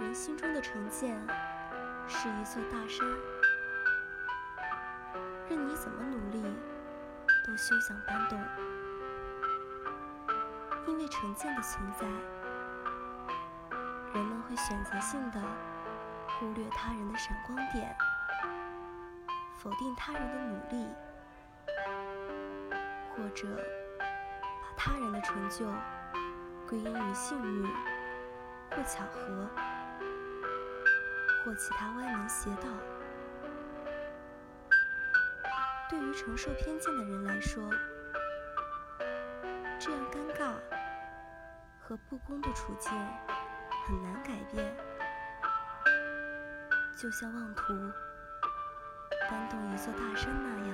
人心中的成见是一座大山，任你怎么努力，都休想搬动。因为成见的存在，人们会选择性的忽略他人的闪光点，否定他人的努力，或者把他人的成就归因于幸运或巧合。或其他歪门邪道。对于承受偏见的人来说，这样尴尬和不公的处境很难改变，就像妄图搬动一座大山那样。